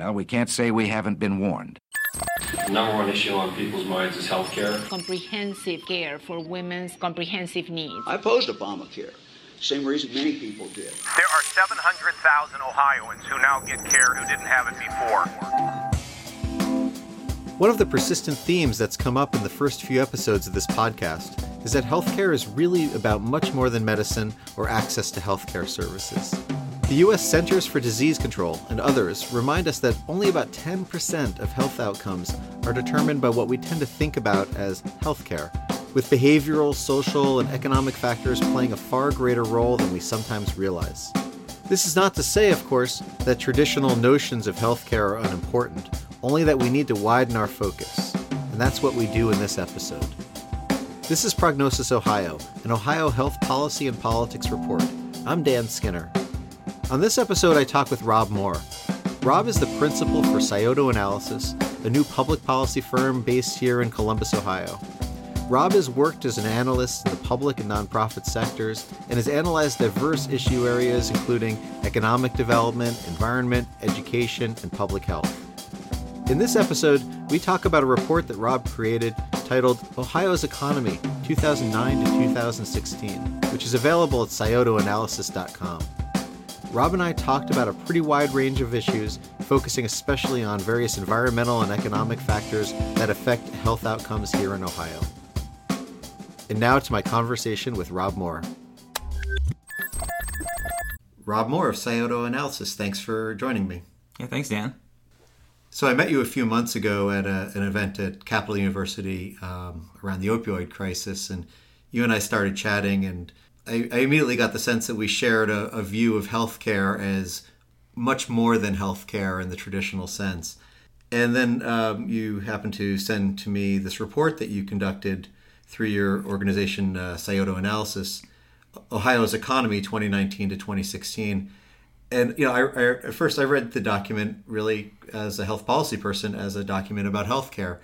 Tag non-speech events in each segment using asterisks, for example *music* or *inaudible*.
Well, we can't say we haven't been warned. The number one issue on people's minds is health care. Comprehensive care for women's comprehensive needs. I opposed Obamacare. Same reason many people did. There are 700,000 Ohioans who now get care who didn't have it before. One of the persistent themes that's come up in the first few episodes of this podcast is that healthcare is really about much more than medicine or access to healthcare services. The U.S. Centers for Disease Control and others remind us that only about 10% of health outcomes are determined by what we tend to think about as healthcare, with behavioral, social, and economic factors playing a far greater role than we sometimes realize. This is not to say, of course, that traditional notions of healthcare are unimportant, only that we need to widen our focus. And that's what we do in this episode. This is Prognosis Ohio, an Ohio health policy and politics report. I'm Dan Skinner. On this episode, I talk with Rob Moore. Rob is the principal for Scioto Analysis, a new public policy firm based here in Columbus, Ohio. Rob has worked as an analyst in the public and nonprofit sectors and has analyzed diverse issue areas including economic development, environment, education, and public health. In this episode, we talk about a report that Rob created titled Ohio's Economy 2009 to 2016, which is available at sciotoanalysis.com. Rob and I talked about a pretty wide range of issues, focusing especially on various environmental and economic factors that affect health outcomes here in Ohio. And now to my conversation with Rob Moore. Rob Moore of Scioto Analysis, thanks for joining me. Yeah, thanks, Dan. So I met you a few months ago at a, an event at Capital University um, around the opioid crisis, and you and I started chatting, and I, I immediately got the sense that we shared a, a, view of healthcare as much more than healthcare in the traditional sense. And then um, you happened to send to me this report that you conducted through your organization, uh, Scioto Analysis, Ohio's Economy 2019 to 2016. And you know, I, I, at first I read the document really as a health policy person as a document about healthcare,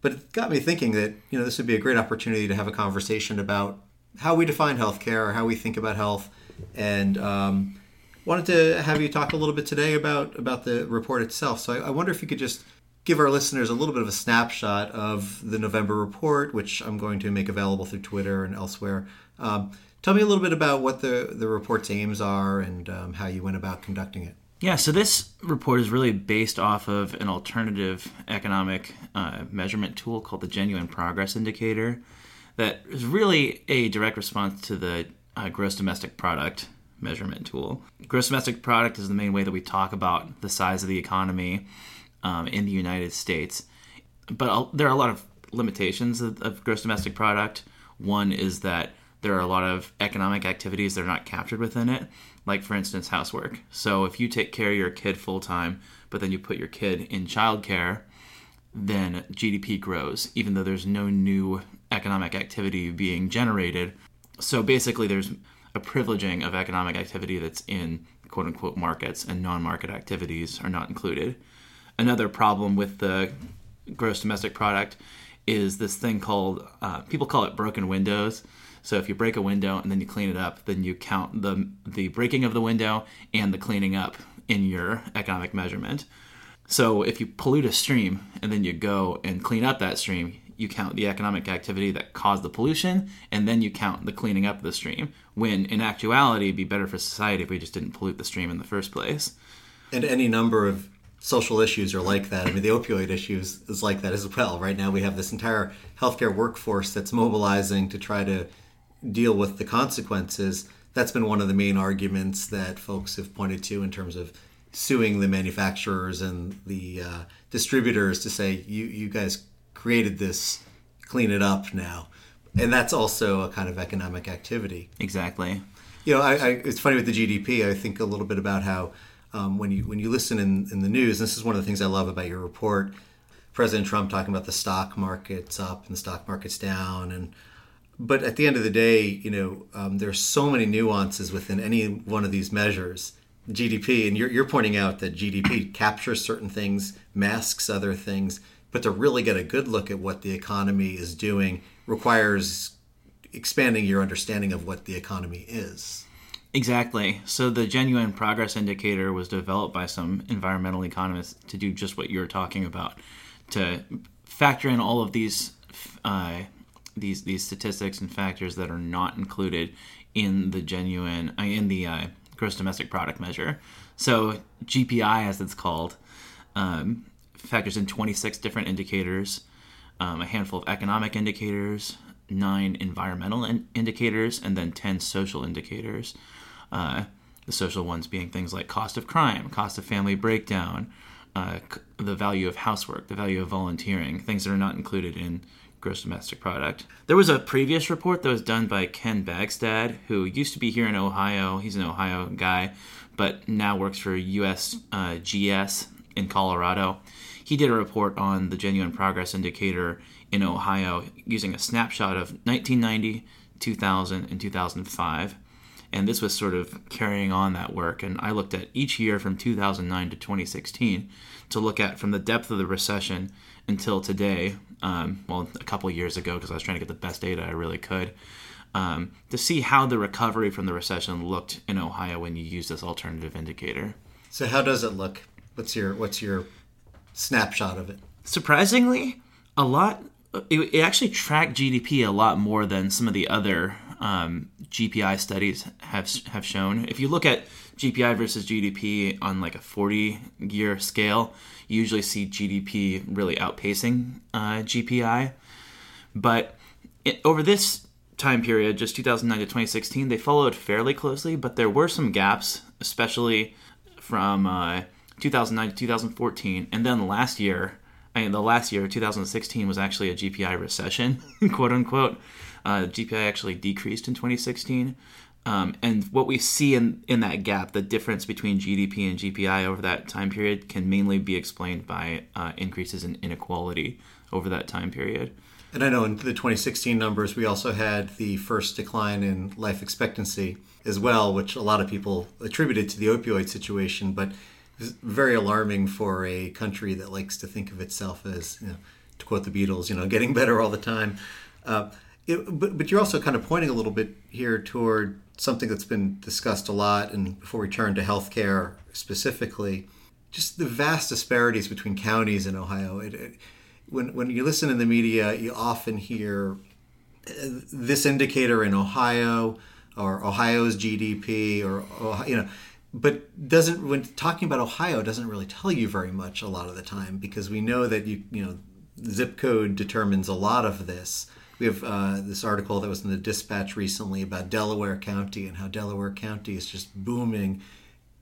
but it got me thinking that you know this would be a great opportunity to have a conversation about how we define healthcare, or how we think about health, and um, wanted to have you talk a little bit today about about the report itself. So I, I, wonder if you could just give our listeners a little bit of a snapshot of the November report, which I'm going to make available through Twitter and elsewhere. Um, tell me a little bit about what the the report's aims are and um, how you went about conducting it. Yeah, so this report is really based off of an alternative economic uh, measurement tool called the Genuine Progress Indicator that is really a direct response to the uh, gross domestic product measurement tool. Gross domestic product is the main way that we talk about the size of the economy um, in the United States. But there are a lot of limitations of, of, gross domestic product. One is that there are a lot of economic activities that are not captured within it, like, for instance, housework. So if you take care of your kid full time, but then you put your kid in childcare, then GDP grows, even though there's no new economic activity being generated. So basically, there's a privileging of economic activity that's in quote unquote markets, and non market activities are not included. Another problem with the gross domestic product is this thing called, uh, people call it broken windows. So if you break a window and then you clean it up, then you count the the breaking of the window and the cleaning up in your economic measurement. So if you pollute a stream and then you go and clean up that stream, you count the economic activity that caused the pollution, and then you count the cleaning up of the stream. When in actuality, it'd be better for society if we just didn't pollute the stream in the first place. And any number of social issues are like that. I mean, the opioid issues is like that as well. Right now, we have this entire healthcare workforce that's mobilizing to try to deal with the consequences. That's been one of the main arguments that folks have pointed to in terms of suing the manufacturers and the uh, distributors to say, you, you guys created this, clean it up now. And that's also a kind of economic activity. Exactly. You know, I, I, it's funny with the GDP. I think a little bit about how um, when you when you listen in, in the news, this is one of the things I love about your report. President Trump talking about the stock market's up and the stock market's down, and but at the end of the day, you know, um, there's so many nuances within any one of these measures. GDP, and you're, you're pointing out that GDP captures certain things, masks other things but to really get a good look at what the economy is doing requires expanding your understanding of what the economy is. Exactly. So the genuine progress indicator was developed by some environmental economists to do just what you're talking about, to factor in all of these uh, these these statistics and factors that are not included in the genuine uh, in the uh, gross domestic product measure. So GPI, as it's called, um, factors in 26 different indicators, um, a handful of economic indicators, nine environmental in- indicators, and then 10 social indicators. Uh, the social ones being things like cost of crime, cost of family breakdown, uh, c- the value of housework, the value of volunteering, things that are not included in gross domestic product. There was a previous report that was done by Ken Bagstad, who used to be here in Ohio. He's an Ohio guy, but now works for USGS uh, in Colorado. He did a report on the genuine progress indicator in Ohio using a snapshot of 1990, 2000, and 2005. And this was sort of carrying on that work. And I looked at each year from 2009 to 2016 to look at from the depth of the recession until today, um, well, a couple years ago, because I was trying to get the best data I really could, um, to see how the recovery from the recession looked in Ohio when you use this alternative indicator. So how does it look? What's your what's your snapshot of it? Surprisingly, a lot. It, it actually tracked GDP a lot more than some of the other um, GPI studies have have shown. If you look at GPI versus GDP on like a 40 year scale, you usually see GDP really outpacing uh, GPI. But it, over this time period, just 2009 to 2016, they followed fairly closely, but there were some gaps, especially from uh, 2009 to 2014, and then last year. I mean, the last year, 2016, was actually a GPI recession, *laughs* quote unquote. Uh, GPI actually decreased in 2016. Um, and what we see in, in that gap, the difference between GDP and GPI over that time period, can mainly be explained by uh, increases in inequality over that time period. And I know in the 2016 numbers, we also had the first decline in life expectancy as well, which a lot of people attributed to the opioid situation, but very alarming for a country that likes to think of itself as, you know, to quote the Beatles, you know, *laughs* getting better all the time. Uh, it, but, but you're also kind of pointing a little bit here toward something that's been discussed a lot, and before we turn to healthcare specifically, just the vast disparities between counties in Ohio. It, it, when when you listen in the media, you often hear uh, this indicator in Ohio or Ohio's GDP or you know, but doesn't when talking about Ohio doesn't really tell you very much a lot of the time because we know that you you know zip code determines a lot of this. We have uh, this article that was in the Dispatch recently about Delaware County and how Delaware County is just booming.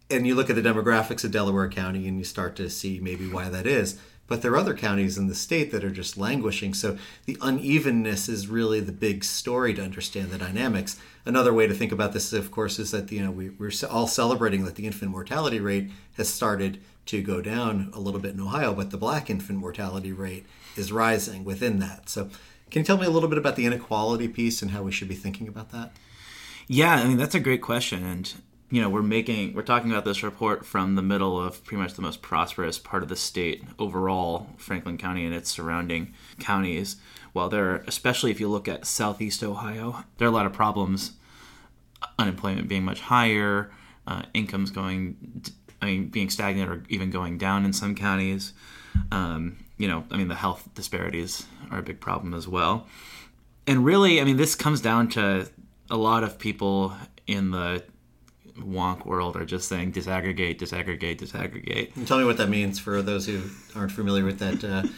And you look at the demographics of Delaware County and you start to see maybe why that is. But there are other counties in the state that are just languishing. So the unevenness is really the big story to understand the dynamics. Another way to think about this, of course, is that you know we, we're all celebrating that the infant mortality rate has started to go down a little bit in Ohio, but the black infant mortality rate is rising within that. So can you tell me a little bit about the inequality piece and how we should be thinking about that? Yeah, I mean that's a great question, and you know we're making we're talking about this report from the middle of pretty much the most prosperous part of the state overall, Franklin County and its surrounding counties. While there, are, especially if you look at Southeast Ohio, there are a lot of problems. Unemployment being much higher, uh, incomes going, I mean, being stagnant or even going down in some counties. Um, you know, I mean, the health disparities are a big problem as well. And really, I mean, this comes down to a lot of people in the wonk world are just saying disaggregate, disaggregate, disaggregate. And tell me what that means for those who aren't familiar with that. Uh... *laughs*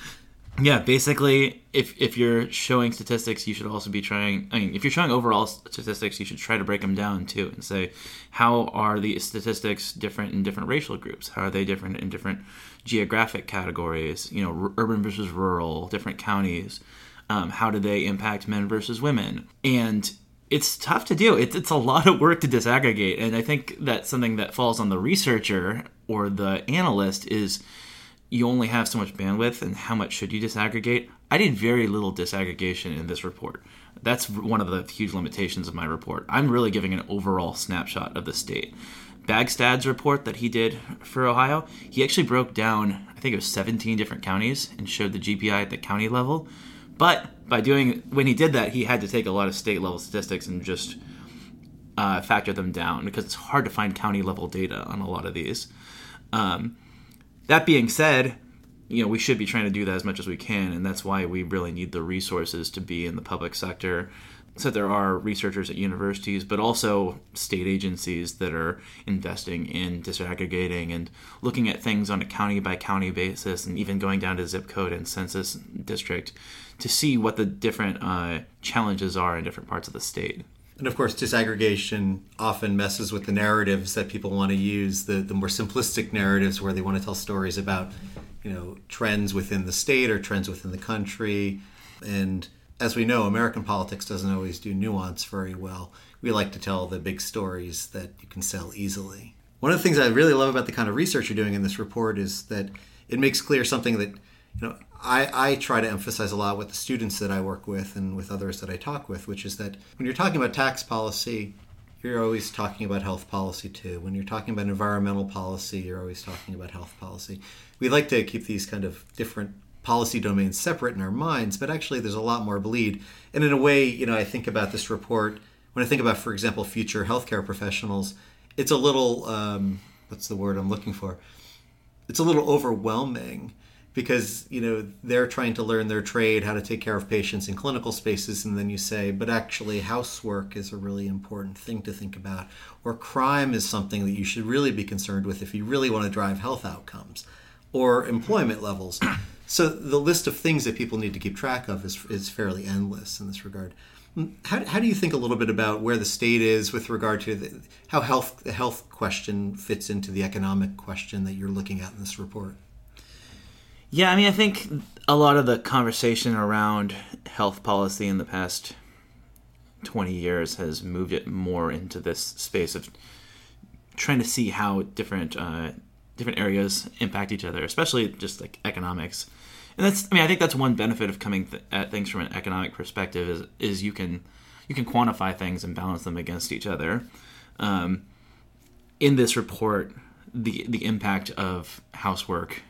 Yeah, basically, if if you're showing statistics, you should also be trying. I mean, if you're showing overall statistics, you should try to break them down too and say how are the statistics different in different racial groups? How are they different in different geographic categories? You know, r- urban versus rural, different counties. Um, how do they impact men versus women? And it's tough to do. It's, it's a lot of work to disaggregate. And I think that something that falls on the researcher or the analyst is you only have so much bandwidth and how much should you disaggregate. I did very little disaggregation in this report. That's one of the huge limitations of my report. I'm really giving an overall snapshot of the state. Bagstad's report that he did for Ohio, he actually broke down, I think it was 17 different counties and showed the GPI at the county level. But by doing, when he did that, he had to take a lot of state level statistics and just uh, factor them down because it's hard to find county level data on a lot of these. Um, that being said, you know we should be trying to do that as much as we can, and that's why we really need the resources to be in the public sector. So there are researchers at universities, but also state agencies that are investing in disaggregating and looking at things on a county by county basis, and even going down to zip code and census district to see what the different uh, challenges are in different parts of the state. And of course, disaggregation often messes with the narratives that people want to use, the, the more simplistic narratives where they want to tell stories about, you know, trends within the state or trends within the country. And as we know, American politics doesn't always do nuance very well. We like to tell the big stories that you can sell easily. One of the things I really love about the kind of research you're doing in this report is that it makes clear something that, you know, I, I try to emphasize a lot with the students that I work with and with others that I talk with, which is that when you're talking about tax policy, you're always talking about health policy too. When you're talking about environmental policy, you're always talking about health policy. We like to keep these kind of different policy domains separate in our minds, but actually there's a lot more bleed. And in a way, you know, I think about this report when I think about, for example, future healthcare professionals. It's a little um, what's the word I'm looking for? It's a little overwhelming because you know they're trying to learn their trade how to take care of patients in clinical spaces and then you say but actually housework is a really important thing to think about or crime is something that you should really be concerned with if you really want to drive health outcomes or employment levels. So the list of things that people need to keep track of is, is fairly endless in this regard. Mm, how, how do you think a little bit about where the state is with regard to the, how health the health question fits into the economic question that you're looking at in this report yeah, I mean, I think a lot of the conversation around health policy in the past 20 years has moved it more into this space of trying to see how different uh, different areas impact each other, especially just like economics. And that's, I mean, I think that's one benefit of coming th- at things from an economic perspective is is you can you can quantify things and balance them against each other. Um, in this report, the the impact of housework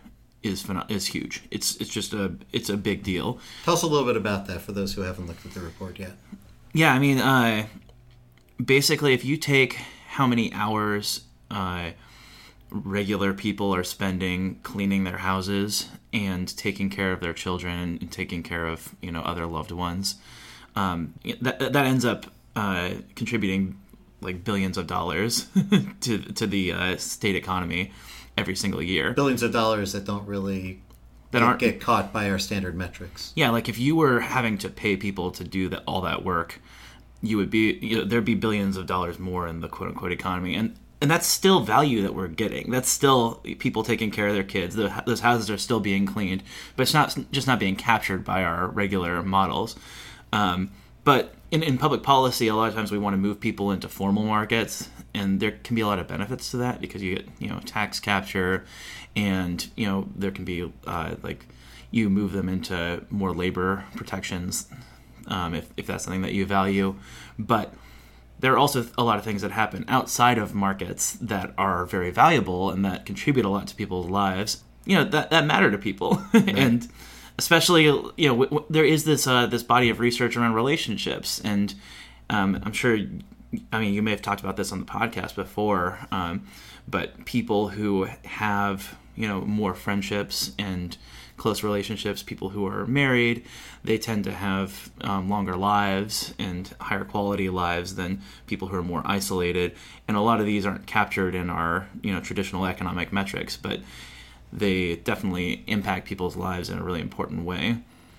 is is huge. It's it's just a it's a big deal. Tell us a little bit about that for those who haven't looked at the report yet. Yeah, I mean, uh, basically, if you take how many hours uh, regular people are spending cleaning their houses and taking care of their children and taking care of you know other loved ones, um, that that ends up uh, contributing like billions of dollars *laughs* to to the uh, state economy every single year. Billions of dollars that don't really that aren't get caught by our standard metrics. Yeah, like if you were having to pay people to do that all that work, you would be you know, there'd be billions of dollars more in the quote unquote economy, and and that's still value that we're getting. That's still people taking care of their kids. The, those houses are still being cleaned, but it's not just not being captured by our regular models. Um, but in, in public policy, a lot of times we want to move people into formal markets, and there can be a lot of benefits to that because you get you know tax capture, and you know there can be uh, like you move them into more labor protections um, if, if that's something that you value, but there are also a lot of things that happen outside of markets that are very valuable and that contribute a lot to people's lives. You know that that matter to people, *laughs* right. and especially you know w- w- there is this uh, this body of research around relationships, and um, I'm sure. I mean, you may have talked about this on the podcast before, um, but people who have you know more friendships and close relationships, people who are married, they tend to have um, longer lives and higher quality lives than people who are more isolated. And a lot of these aren't captured in our you know traditional economic metrics, but they definitely impact people's lives in a really important way.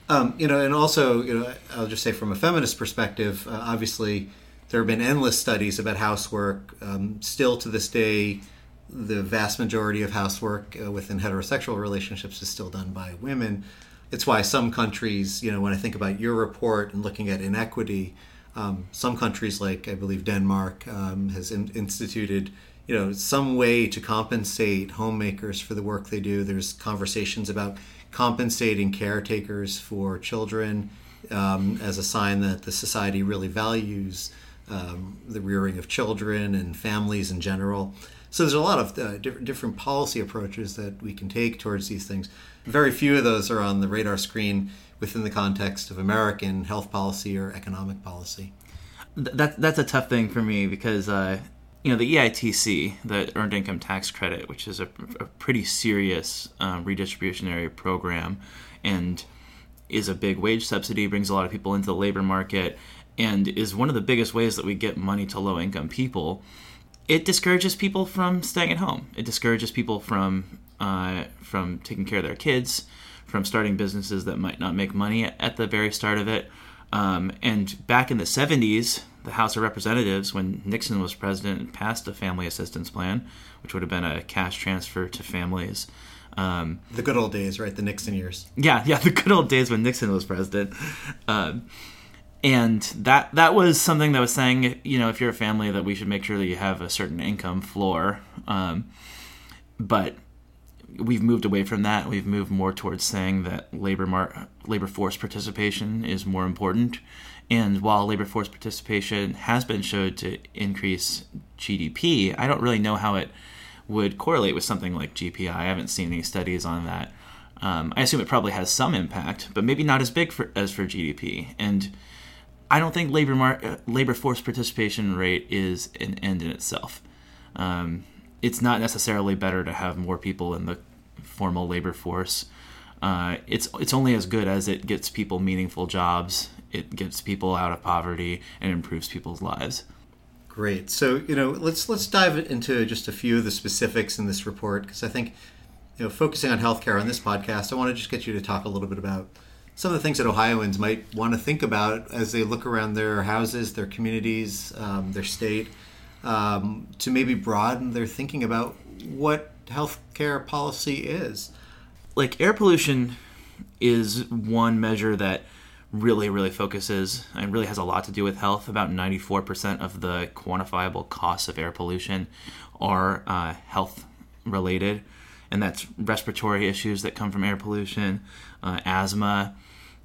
Um, you know, and also, you know, I'll just say from a feminist perspective, uh, obviously, there have been endless studies about housework. Um, still to this day, the vast majority of housework uh, within heterosexual relationships is still done by women. It's why some countries, you know, when I think about your report and looking at inequity, um, some countries like I believe Denmark um, has in- instituted you know some way to compensate homemakers for the work they do. There's conversations about compensating caretakers for children um, as a sign that the society really values um, the rearing of children and families in general. So there's a lot of uh, different, different policy approaches that we can take towards these things. Very few of those are on the radar screen within the context of American health policy or economic policy. th- that that's a tough thing for me because uh, you know the EITC, the Earned Income Tax Credit, which is a, a pretty serious um, redistributionary program, and is a big wage subsidy, brings a lot of people into the labor market, and is one of the biggest ways that we get money to low income people. It discourages people from staying at home. It discourages people from uh, from taking care of their kids, from starting businesses that might not make money at the very start of it. Um, and back in the 70s, the House of Representatives, when Nixon was president, passed a family assistance plan, which would have been a cash transfer to families. Um, The good old days, right? The Nixon years. yeah, *laughs* yeah, the good old days when Nixon was president. Um, and that that was something that was saying, you know, if you're a family, that we should make sure that you have a certain income floor. Um, but we've moved away from that. We've moved more towards saying that labor mar- labor force participation is more important. And while labor force participation has been showed to increase GDP, I don't really know how it would correlate with something like GPI. I haven't seen any studies on that. Um, I assume it probably has some impact, but maybe not as big for, as for GDP. And I don't think labor mar- uh, labor force participation rate is an end in itself. Um, it's not necessarily better to have more people in the formal labor force. Uh, it's it's only as good as it gets people meaningful jobs. It gets people out of poverty and improves people's lives. Great. So you know, let's let's dive into just a few of the specifics in this report because I think you know, focusing on healthcare on this podcast, I want to just get you to talk a little bit about some of the things that Ohioans might want to think about as they look around their houses, their communities, um, their state, um, to maybe broaden their thinking about what healthcare policy is. like air pollution is one measure that really really focuses and really has a lot to do with health. About 94% of the quantifiable costs of air pollution are uh, health related. And that's respiratory issues that come from air pollution uh, asthma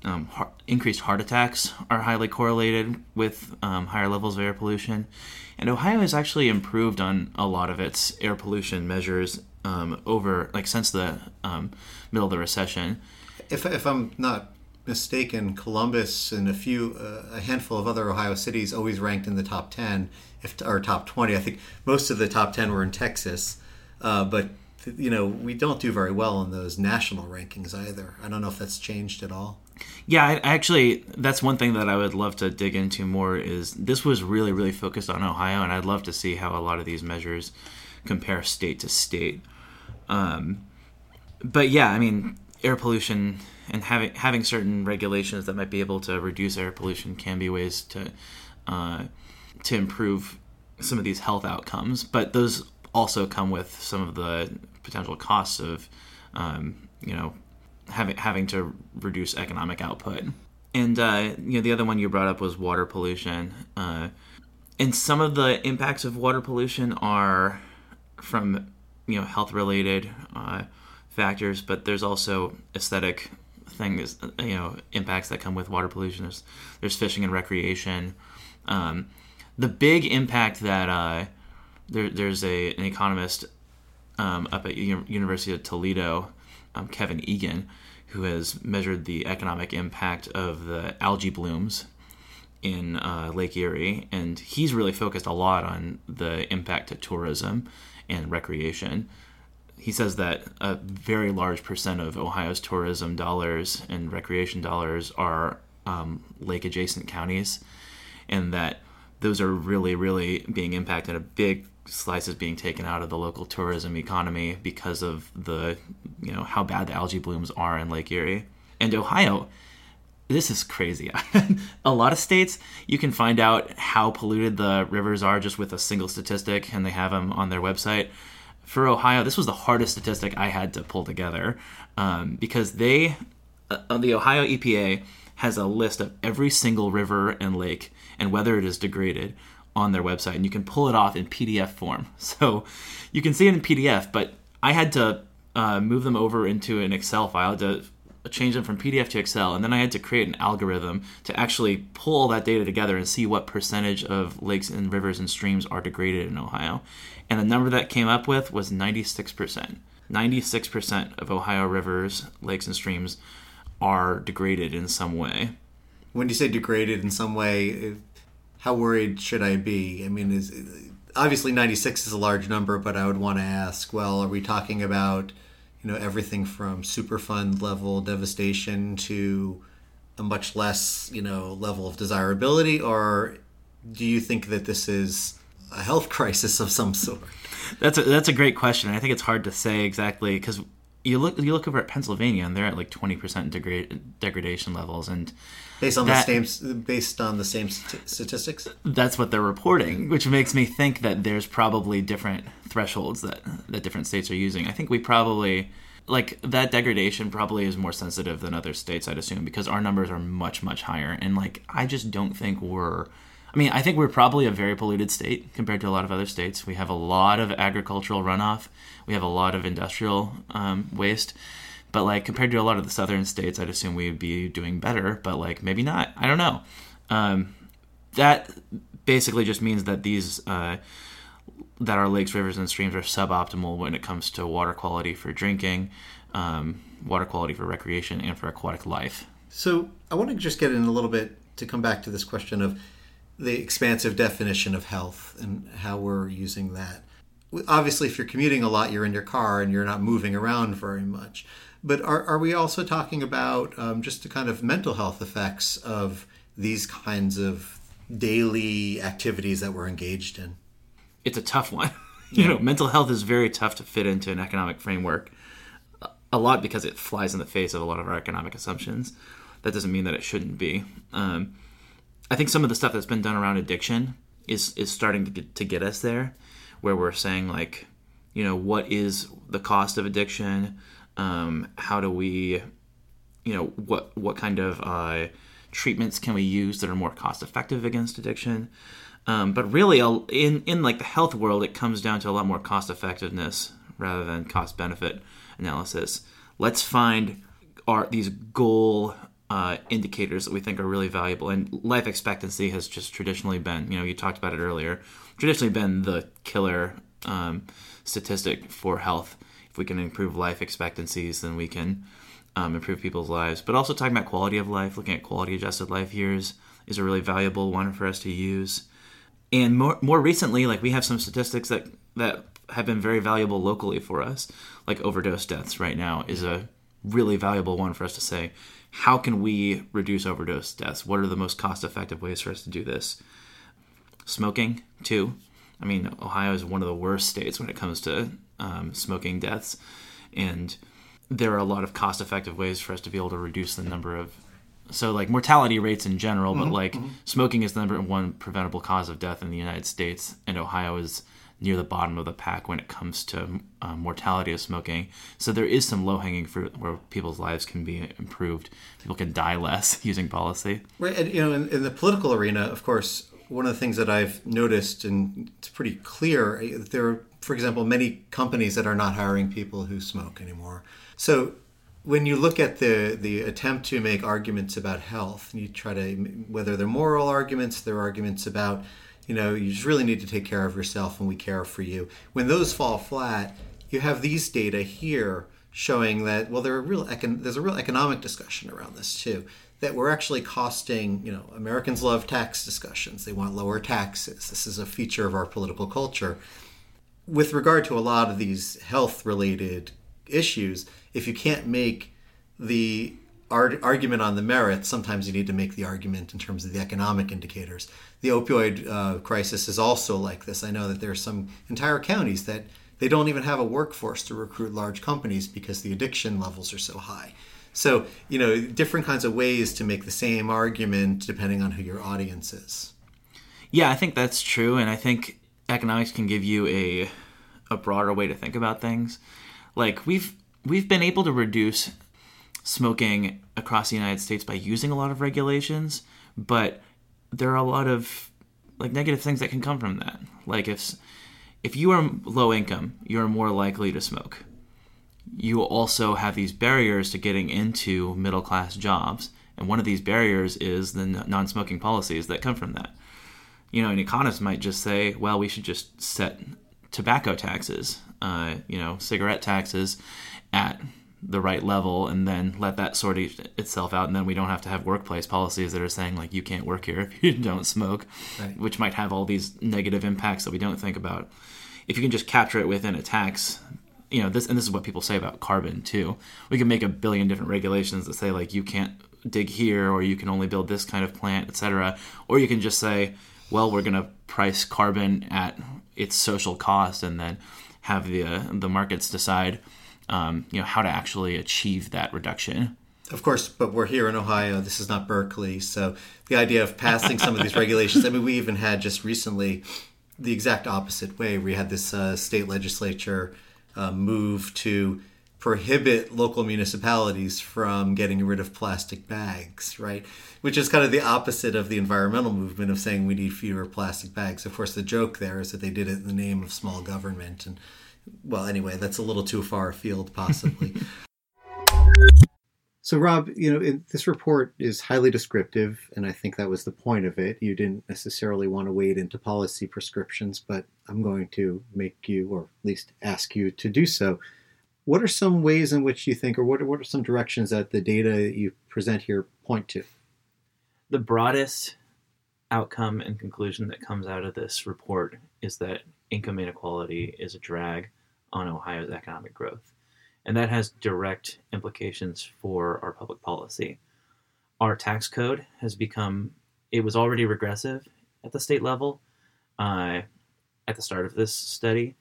um, heart, increased heart attacks are highly correlated with um, higher levels of air pollution. And ohio has actually improved on a lot of its air pollution measures um, over like since the um, middle of the recession. If, if I'm not mistaken, Columbus and a few, uh, a handful of other Ohio cities always ranked in the top 10, if or top 20. I think most of the top 10 were in Texas, uh, but you know we don't do very well in those national rankings either. I don't know if that's changed at all. Yeah, I, actually, that's one thing that I would love to dig into more. Is this was really really focused on Ohio, and I'd love to see how a lot of these measures compare state to state. Um, but yeah, I mean, air pollution and having having certain regulations that might be able to reduce air pollution can be ways to uh, to improve some of these health outcomes. But those also come with some of the potential costs of um, you know having having to reduce economic output. And uh, you know the other one you brought up was water pollution. Uh, and some of the impacts of water pollution are from you know health related uh, factors, but there's also aesthetic things you know impacts that come with water pollution. There's, there's fishing and recreation. Um, the big impact that uh, there, there's a an economist um, up at U- University of Toledo, um, Kevin Egan, who has measured the economic impact of the algae blooms in uh, Lake Erie, and he's really focused a lot on the impact to tourism and recreation. He says that a very large percent of Ohio's tourism dollars and recreation dollars are um, lake adjacent counties, and that those are really, really being impacted. A big slice is being taken out of the local tourism economy because of the, you know, how bad the algae blooms are in Lake Erie. And Ohio, this is crazy. *laughs* a lot of states, you can find out how polluted the rivers are just with a single statistic, and they have them on their website. For Ohio, this was the hardest statistic I had to pull together um, because they, uh, the Ohio EPA, has a list of every single river and lake and whether it is degraded on their website, and you can pull it off in PDF form. *laughs* So you can see it in PDF, but I had to uh, move them over into an Excel file to change them from PDF to Excel, and then I had to create an algorithm to actually pull all that data together and see what percentage of lakes and rivers and streams are degraded in Ohio. And the number that came up with was 96%. 96% of Ohio rivers, lakes, and streams are degraded in some way. When you say degraded in some way, how worried should I be? I mean, is obviously 96 is a large number, but I would want to ask, well, are we talking about you know everything from superfund level devastation to a much less you know level of desirability, or do you think that this is a health crisis of some sort? That's a, that's a great question. I think it's hard to say exactly because you look you look over at Pennsylvania and they're at like twenty percent degradation levels, and based on that- the same based on the same st- statistics. that's what they're reporting, which makes me think that there's probably different thresholds that that different states are using. I think we probably like that degradation probably is more sensitive than other states, I'd assume, because our numbers are much much higher, and like I just don't think we're. I mean, I think we're probably a very polluted state compared to a lot of other states. We have a lot of agricultural runoff. We have a lot of industrial um, waste. But like compared to a lot of the southern states, I'd assume we'd be doing better. But like maybe not. I don't know. Um, that basically just means that these uh, that our lakes, rivers, and streams are suboptimal when it comes to water quality for drinking, um, water quality for recreation, and for aquatic life. So I want to just get in a little bit to come back to this question of the expansive definition of health and how we're using that. Obviously, if you're commuting a lot, you're in your car and you're not moving around very much. But are, are we also talking about um, just the kind of mental health effects of these kinds of daily activities that we're engaged in? it's a tough one. *laughs* you know, mental health is very tough to fit into an economic framework. A lot because it flies in the face of a lot of our economic assumptions. That doesn't mean that it shouldn't be. Um, I think some of the stuff that's been done around addiction is is starting to get, to get us there, where we're saying like, you know, what is the cost of addiction? Um, how do we, you know, what what kind of uh, treatments can we use that are more cost effective against addiction? Um, but really, in in like the health world, it comes down to a lot more cost effectiveness rather than cost benefit analysis. Let's find our these goal uh, indicators that we think are really valuable. And life expectancy has just traditionally been, you know, you talked about it earlier, traditionally been the killer um, statistic for health. If we can improve life expectancies, then we can um, improve people's lives. But also talking about quality of life, looking at quality adjusted life years is a really valuable one for us to use and more more recently like we have some statistics that that have been very valuable locally for us like overdose deaths right now is a really valuable one for us to say how can we reduce overdose deaths? What are the most cost effective ways for us to do this? Smoking too. I mean ohio is one of the worst states when it comes to um, smoking deaths and there are a lot of cost effective ways for us to be able to reduce the number of so like mortality rates in general but like smoking is the number one preventable cause of death in the united states and ohio is near the bottom of the pack when it comes to um, mortality of smoking. So there is some low-hanging fruit where people's lives can be improved. People can die less *laughs* using policy. Right, and you know, in, in the political arena, of course, one of the things that I've noticed, and it's pretty clear, eh, there are, for example, many companies that are not hiring people who smoke anymore. So when you look at the the attempt to make arguments about health, you try to whether they're moral arguments, they're arguments about, you know, you just really need to take care of yourself, and we care for you. When those fall flat, you have these data here showing that well, there are real econ- there's a real economic discussion around this too. That we're actually costing, you know, Americans love tax discussions. They want lower taxes. This is a feature of our political culture. With regard to a lot of these health related issues, if you can't make the ar- argument on the merits, sometimes you need to make the argument in terms of the economic indicators. The opioid uh, crisis is also like this. I know that there are some entire counties that they don't even have a workforce to recruit large companies because the addiction levels are so high. So, you know, different kinds of ways to make the same argument depending on who your audience is. Yeah, I think that's true, and I think economics can give you a a broader way to think about things. Like we've we've been able to reduce smoking across the United States by using a lot of regulations, but there are a lot of like negative things that can come from that. Like if if you are low income, you're more likely to smoke. You also have these barriers to getting into middle class jobs, and one of these barriers is the non smoking policies that come from that you know, an economist might just say, well, we should just set tobacco taxes, uh, you know, cigarette taxes at the right level and then let that sort itself out. And then we don't have to have workplace policies that are saying like you can't work here *laughs* if you don't smoke Right. which might have all these negative impacts that we don't think about. If you can just capture it within a tax you know this and this is what people say about carbon too. We can make a billion different regulations that say like you can't dig here or you can only build this kind of plant etc or you can just say well we're going to price carbon at its social cost and then have the uh, the markets decide um, you know how to actually achieve that reduction Of course, but we're here in Ohio. This is not Berkeley. So the idea of passing some of these *laughs* regulations, I mean, we even had just recently the exact opposite way. We had this uh, state legislature uh, move to prohibit local municipalities from getting rid of plastic bags, right? Which is kind of the opposite of the environmental movement of saying we need fewer plastic bags. Of course, the joke there is that they did it in the name of small government. And, well, anyway, that's a little too far afield, possibly. *laughs* So, Rob, you know, it, this report is highly descriptive, and I think that was the point of it. You didn't necessarily want to wade into policy prescriptions, but I'm going to make you, or at least ask you to do so. What are some ways in which you think, or what are, what are some directions that the data you present here point to? The broadest outcome and conclusion that comes out of this report is that income inequality is a drag on Ohio's economic growth. And that has direct implications for our public policy. Our tax code has become, it was already regressive at the state level uh, at the start of this study.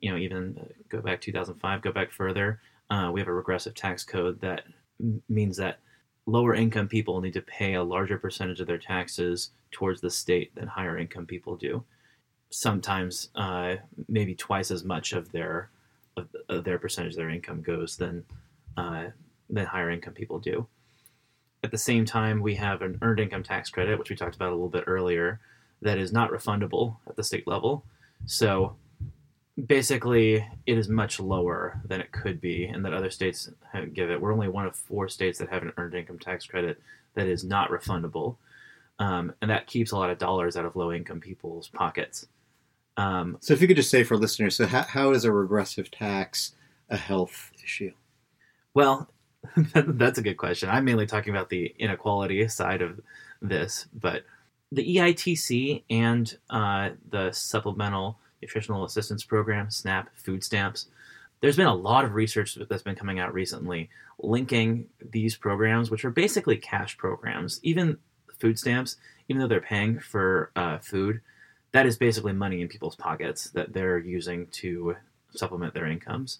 You know, even go back 2005, go back further, uh, we have a regressive tax code that m- means that lower income people need to pay a larger percentage of their taxes towards the state than higher income people do. Sometimes, uh, maybe twice as much of their of, of their percentage of their income goes than uh, than higher income people do. At the same time, we have an earned income tax credit, which we talked about a little bit earlier, that is not refundable at the state level. So basically, it is much lower than it could be, and that other states give it. We're only one of four states that have an earned income tax credit that is not refundable, um, and that keeps a lot of dollars out of low income people's pockets. Um, So, if you could just say for listeners, so how, how is a regressive tax a health issue? Well, *laughs* that's a good question. I'm mainly talking about the inequality side of this, but the EITC and uh, the Supplemental Nutritional Assistance Program, SNAP, food stamps, there's been a lot of research that's been coming out recently linking these programs, which are basically cash programs. Even food stamps, even though they're paying for uh, food, that is basically money in people's pockets that they're using to supplement their incomes.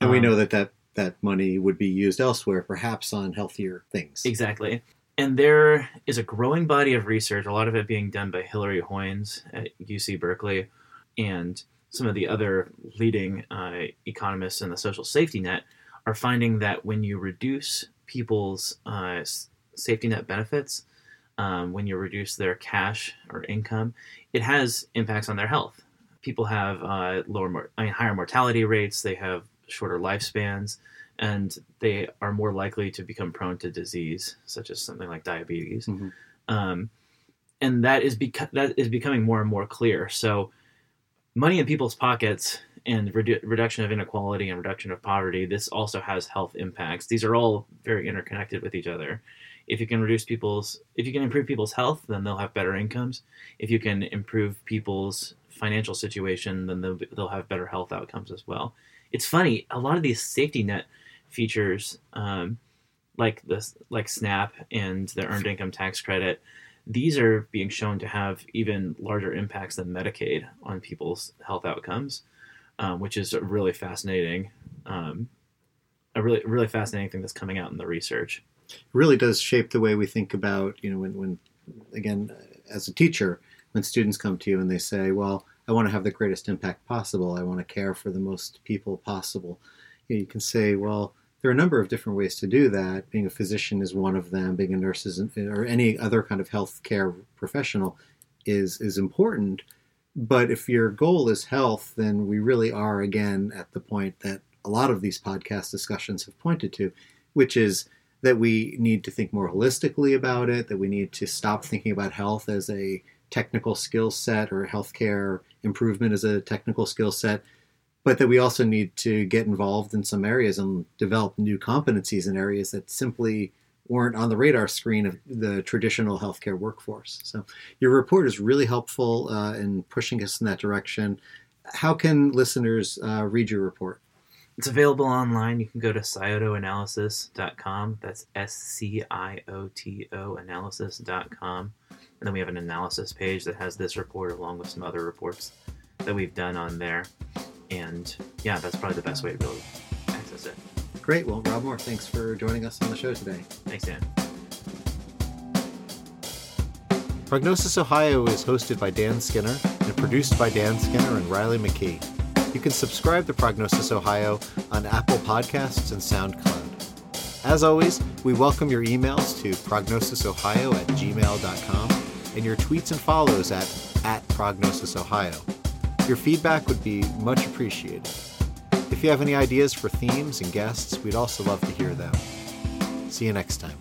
And we Um, know that, that that money would be used elsewhere, perhaps on healthier things. Exactly. And there is a growing body of research, a lot of it being done by Hilary Hoynes at UC Berkeley and some of the other leading uh, economists in the social safety net are finding that when you reduce people's uh, safety net benefits, um, when you reduce their cash or income, it has impacts on their health. People have uh, lower, mor- I mean, higher mortality rates. They have shorter lifespans, and they are more likely to become prone to disease, such as something like diabetes. Mhm. Um, and that is beco- that is becoming more and more clear. So, money in people's pockets and redu- reduction of inequality and reduction of poverty. This also has health impacts. These are all very interconnected with each other. If you can reduce people's, if you can improve people's health, then they'll have better incomes. If you can improve people's financial situation, then they'll, they'll have better health outcomes as well. It's funny, a lot of these safety net features, um, like this, like SNAP and the earned income tax credit, these are being shown to have even larger impacts than Medicaid on people's health outcomes, um, which is really fascinating, um, a really really fascinating thing that's coming out in the research. It really does shape the way we think about, you know, when, when again, as a teacher, when students come to you and they say, well, I want to have the greatest impact possible, I want to care for the most people possible, you, know, you can say, well, there are a number of different ways to do that. Being a physician is one of them. Being a nurse is, or any other kind of healthcare professional is is important. But if your goal is health, then we really are again at the point that a lot of these podcast discussions have pointed to, which is that we need to think more holistically about it, that we need to stop thinking about health as a technical skill set or healthcare improvement as a technical skill set. But that we also need to get involved in some areas and develop new competencies in areas that simply weren't on the radar screen of the traditional healthcare workforce. So your report is really helpful uh, in pushing us in that direction. How can listeners uh, read your report? It's available online. You can go to sciotoanalysis.com. That's S C I O T O analysis.com. And then we have an analysis page that has this report along with some other reports that we've done on there. And yeah, that's probably the best way to really access it. Great. Well, Rob Moore, thanks for joining us on the show today. Thanks, Dan. Prognosis Ohio is hosted by Dan Skinner and produced by Dan Skinner and Riley McKee. You can subscribe to Prognosis Ohio on Apple Podcasts and SoundCloud. As always, we welcome your emails to prognosisohio at gmail.com and your tweets and follows at, at Prognosis Ohio. Your feedback would be much appreciated. If you have any ideas for themes and guests, we'd also love to hear them. See you next time.